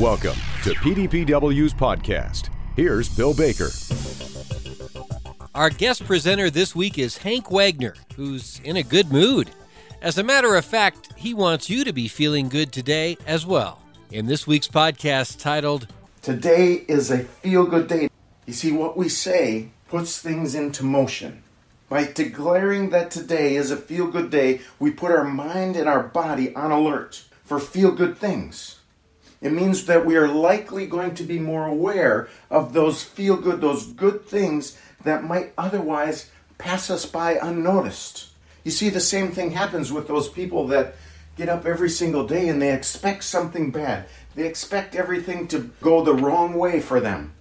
Welcome to PDPW's podcast. Here's Bill Baker. Our guest presenter this week is Hank Wagner, who's in a good mood. As a matter of fact, he wants you to be feeling good today as well. In this week's podcast titled, Today is a feel good day. You see, what we say puts things into motion. By declaring that today is a feel good day, we put our mind and our body on alert for feel good things. It means that we are likely going to be more aware of those feel good, those good things that might otherwise pass us by unnoticed. You see, the same thing happens with those people that get up every single day and they expect something bad. They expect everything to go the wrong way for them.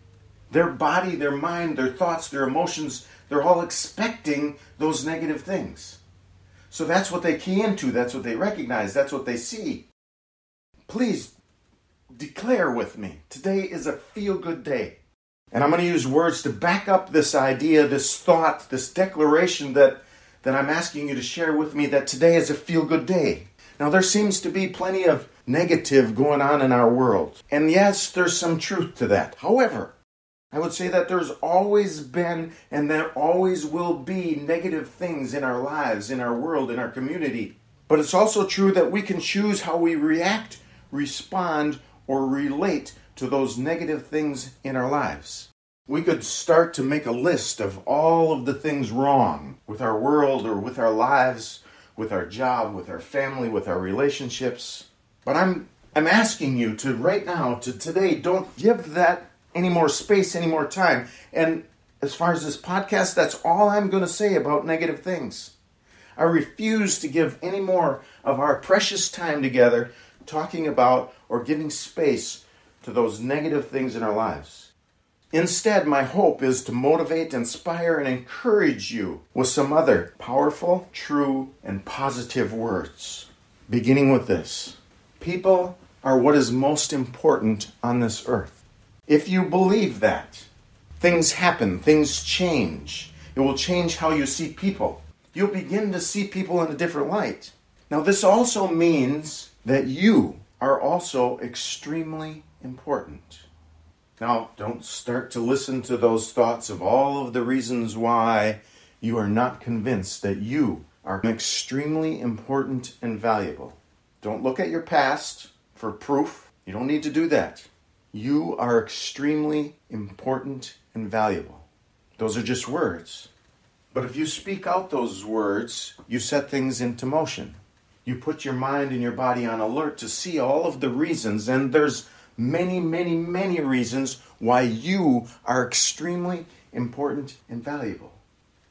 Their body, their mind, their thoughts, their emotions, they're all expecting those negative things. So that's what they key into, that's what they recognize, that's what they see. Please declare with me today is a feel good day. And I'm going to use words to back up this idea, this thought, this declaration that, that I'm asking you to share with me that today is a feel good day. Now, there seems to be plenty of negative going on in our world. And yes, there's some truth to that. However, I would say that there's always been and there always will be negative things in our lives, in our world, in our community. But it's also true that we can choose how we react, respond, or relate to those negative things in our lives. We could start to make a list of all of the things wrong with our world or with our lives, with our job, with our family, with our relationships. But I'm I'm asking you to right now to today don't give that any more space, any more time. And as far as this podcast, that's all I'm going to say about negative things. I refuse to give any more of our precious time together talking about or giving space to those negative things in our lives. Instead, my hope is to motivate, inspire, and encourage you with some other powerful, true, and positive words. Beginning with this People are what is most important on this earth. If you believe that, things happen, things change. It will change how you see people. You'll begin to see people in a different light. Now, this also means that you are also extremely important. Now, don't start to listen to those thoughts of all of the reasons why you are not convinced that you are extremely important and valuable. Don't look at your past for proof. You don't need to do that. You are extremely important and valuable. Those are just words. But if you speak out those words, you set things into motion. You put your mind and your body on alert to see all of the reasons, and there's many, many, many reasons why you are extremely important and valuable.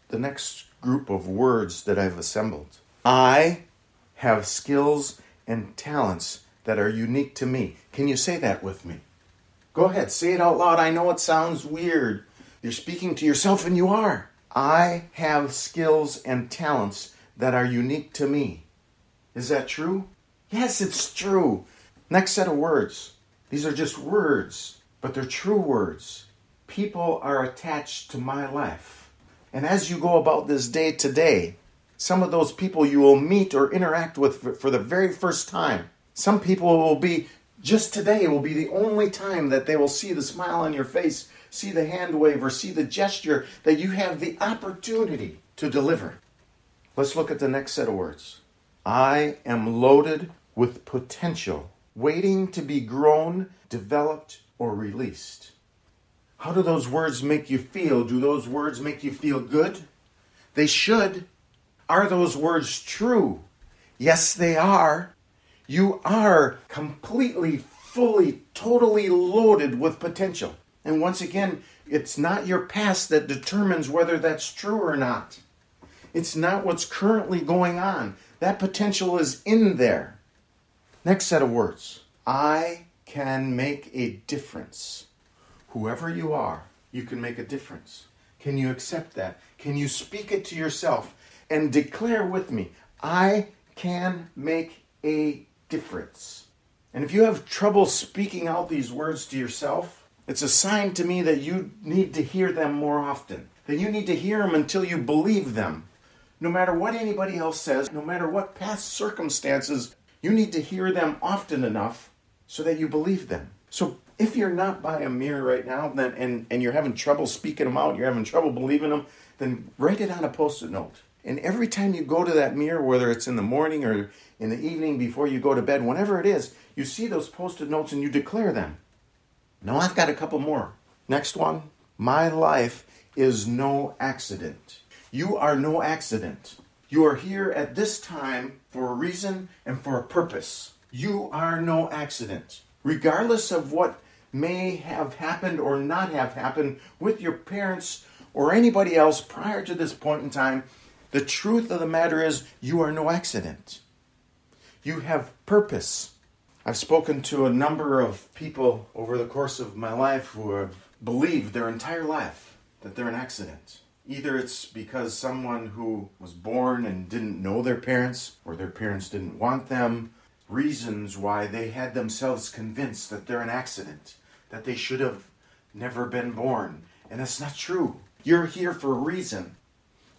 The next group of words that I've assembled I have skills and talents that are unique to me. Can you say that with me? Go ahead, say it out loud. I know it sounds weird. You're speaking to yourself, and you are. I have skills and talents that are unique to me. Is that true? Yes, it's true. Next set of words. These are just words, but they're true words. People are attached to my life. And as you go about this day today, some of those people you will meet or interact with for the very first time. Some people will be, just today will be the only time that they will see the smile on your face, see the hand wave, or see the gesture that you have the opportunity to deliver. Let's look at the next set of words. I am loaded with potential, waiting to be grown, developed, or released. How do those words make you feel? Do those words make you feel good? They should. Are those words true? Yes, they are. You are completely, fully, totally loaded with potential. And once again, it's not your past that determines whether that's true or not. It's not what's currently going on. That potential is in there. Next set of words I can make a difference. Whoever you are, you can make a difference. Can you accept that? Can you speak it to yourself and declare with me, I can make a difference? And if you have trouble speaking out these words to yourself, it's a sign to me that you need to hear them more often. That you need to hear them until you believe them no matter what anybody else says, no matter what past circumstances, you need to hear them often enough so that you believe them. So if you're not by a mirror right now, then and, and you're having trouble speaking them out, you're having trouble believing them, then write it on a post-it note. And every time you go to that mirror, whether it's in the morning or in the evening before you go to bed, whenever it is, you see those post-it notes and you declare them. Now I've got a couple more. Next one. My life is no accident. You are no accident. You are here at this time for a reason and for a purpose. You are no accident. Regardless of what may have happened or not have happened with your parents or anybody else prior to this point in time, the truth of the matter is you are no accident. You have purpose. I've spoken to a number of people over the course of my life who have believed their entire life that they're an accident. Either it's because someone who was born and didn't know their parents, or their parents didn't want them, reasons why they had themselves convinced that they're an accident, that they should have never been born. And that's not true. You're here for a reason.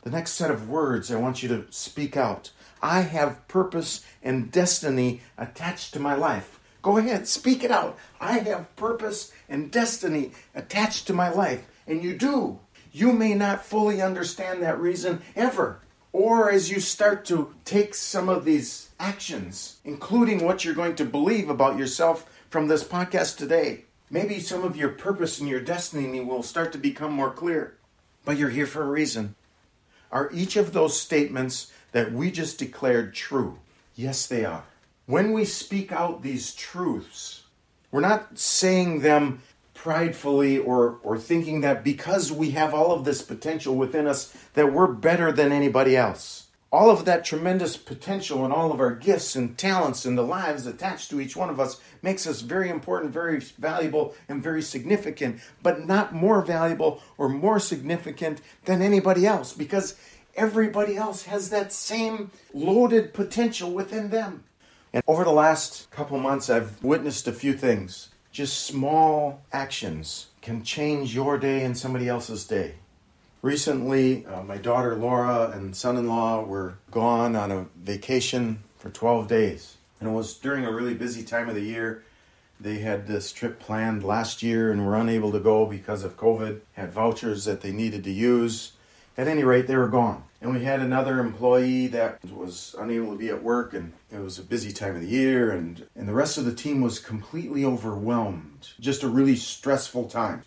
The next set of words I want you to speak out. I have purpose and destiny attached to my life. Go ahead, speak it out. I have purpose and destiny attached to my life. And you do. You may not fully understand that reason ever. Or as you start to take some of these actions, including what you're going to believe about yourself from this podcast today, maybe some of your purpose and your destiny will start to become more clear. But you're here for a reason. Are each of those statements that we just declared true? Yes, they are. When we speak out these truths, we're not saying them pridefully or, or thinking that because we have all of this potential within us that we're better than anybody else. All of that tremendous potential and all of our gifts and talents and the lives attached to each one of us makes us very important, very valuable, and very significant, but not more valuable or more significant than anybody else because everybody else has that same loaded potential within them. And over the last couple months, I've witnessed a few things. Just small actions can change your day and somebody else's day. Recently, uh, my daughter Laura and son in law were gone on a vacation for 12 days. And it was during a really busy time of the year. They had this trip planned last year and were unable to go because of COVID, had vouchers that they needed to use. At any rate, they were gone. And we had another employee that was unable to be at work, and it was a busy time of the year, and, and the rest of the team was completely overwhelmed. Just a really stressful time.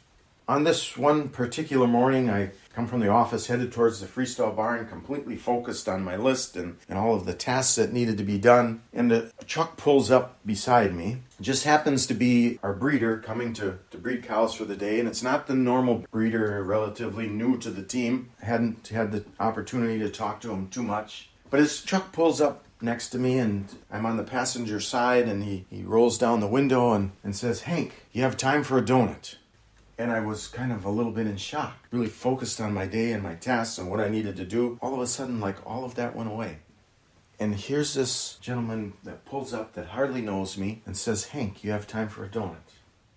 On this one particular morning, I come from the office, headed towards the freestall barn, completely focused on my list and, and all of the tasks that needed to be done. And a truck pulls up beside me. It just happens to be our breeder coming to breed cows for the day. And it's not the normal breeder, relatively new to the team. Hadn't had the opportunity to talk to him too much. But his truck pulls up next to me and I'm on the passenger side and he, he rolls down the window and, and says, Hank, you have time for a donut? and I was kind of a little bit in shock, really focused on my day and my tasks and what I needed to do. All of a sudden, like all of that went away. And here's this gentleman that pulls up that hardly knows me and says, Hank, you have time for a donut.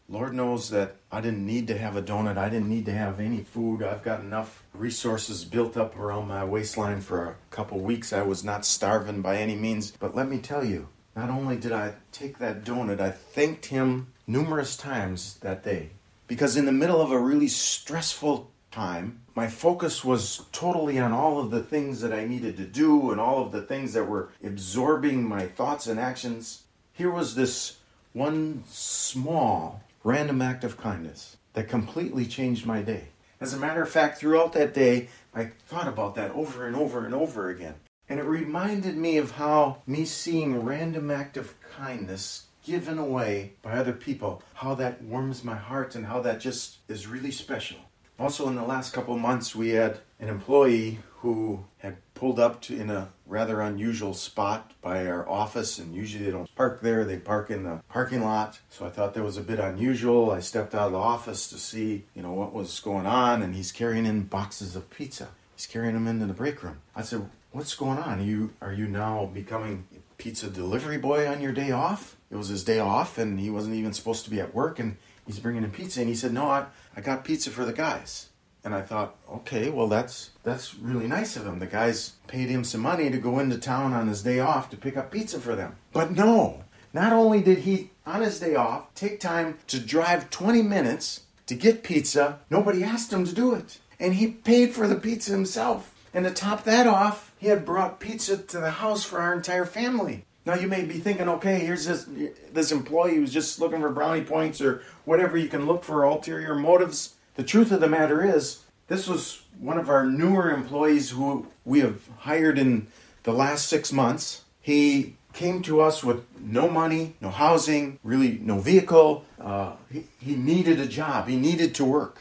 Lord knows that I didn't need to have a donut. I didn't need to have any food. I've got enough resources built up around my waistline for a couple weeks. I was not starving by any means. But let me tell you, not only did I take that donut, I thanked him numerous times that day because in the middle of a really stressful time, my focus was totally on all of the things that I needed to do and all of the things that were absorbing my thoughts and actions. Here was this one small random act of kindness that completely changed my day. As a matter of fact, throughout that day, I thought about that over and over and over again. And it reminded me of how me seeing random act of kindness given away by other people, how that warms my heart and how that just is really special. Also, in the last couple months, we had an employee who had pulled up to in a rather unusual spot by our office, and usually they don't park there, they park in the parking lot. So I thought that was a bit unusual. I stepped out of the office to see, you know, what was going on, and he's carrying in boxes of pizza. He's carrying them into the break room. I said, "What's going on? Are you are you now becoming pizza delivery boy on your day off?" it was his day off and he wasn't even supposed to be at work and he's bringing in pizza and he said no I, I got pizza for the guys and i thought okay well that's that's really nice of him the guys paid him some money to go into town on his day off to pick up pizza for them but no Not only did he, on his day off, take time to drive 20 minutes to get pizza, nobody asked him to do it. And he paid for the pizza himself. And to top that off, he had brought pizza to the house for our entire family. Now you may be thinking, okay, here's this this employee who's just looking for brownie points or whatever you can look for ulterior motives. The truth of the matter is, this was one of our newer employees who we have hired in the last six months. He came to us with no money, no housing, really no vehicle. Uh, he, he needed a job. He needed to work.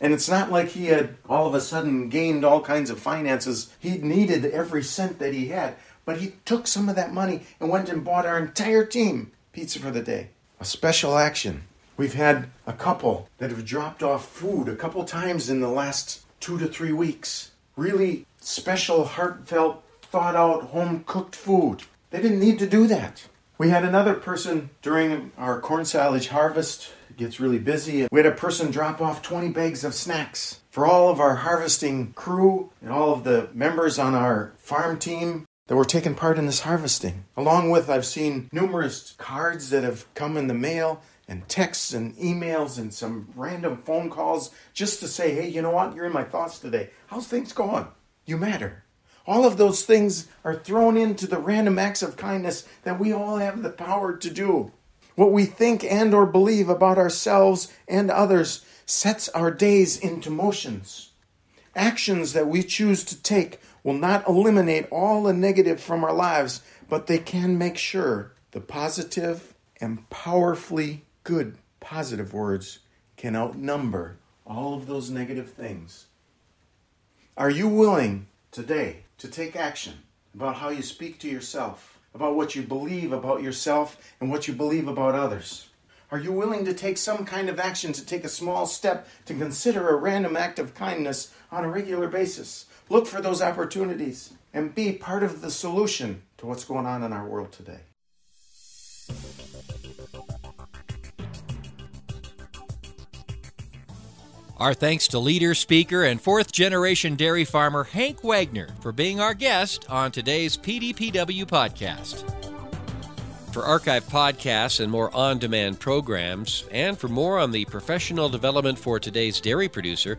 And it's not like he had all of a sudden gained all kinds of finances. He needed every cent that he had. But he took some of that money and went and bought our entire team pizza for the day. A special action. We've had a couple that have dropped off food a couple times in the last two to three weeks. Really special, heartfelt, thought out, home cooked food. They didn't need to do that. We had another person during our corn silage harvest. Gets really busy. We had a person drop off 20 bags of snacks for all of our harvesting crew and all of the members on our farm team that were taking part in this harvesting. Along with, I've seen numerous cards that have come in the mail and texts and emails and some random phone calls just to say, hey, you know what? You're in my thoughts today. How's things going? You matter. All of those things are thrown into the random acts of kindness that we all have the power to do. What we think and or believe about ourselves and others sets our days into motions. Actions that we choose to take will not eliminate all the negative from our lives, but they can make sure the positive and powerfully good positive words can outnumber all of those negative things. Are you willing today to take action about how you speak to yourself, about what you believe about yourself and what you believe about others? Are you willing to take some kind of action to take a small step to consider a random act of kindness on a regular basis? Look for those opportunities and be part of the solution to what's going on in our world today. Our thanks to leader, speaker, and fourth generation dairy farmer Hank Wagner for being our guest on today's PDPW podcast. For archive podcasts and more on demand programs, and for more on the professional development for today's dairy producer,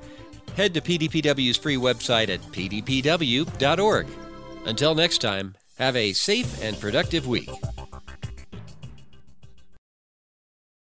head to PDPW's free website at pdpw.org. Until next time, have a safe and productive week.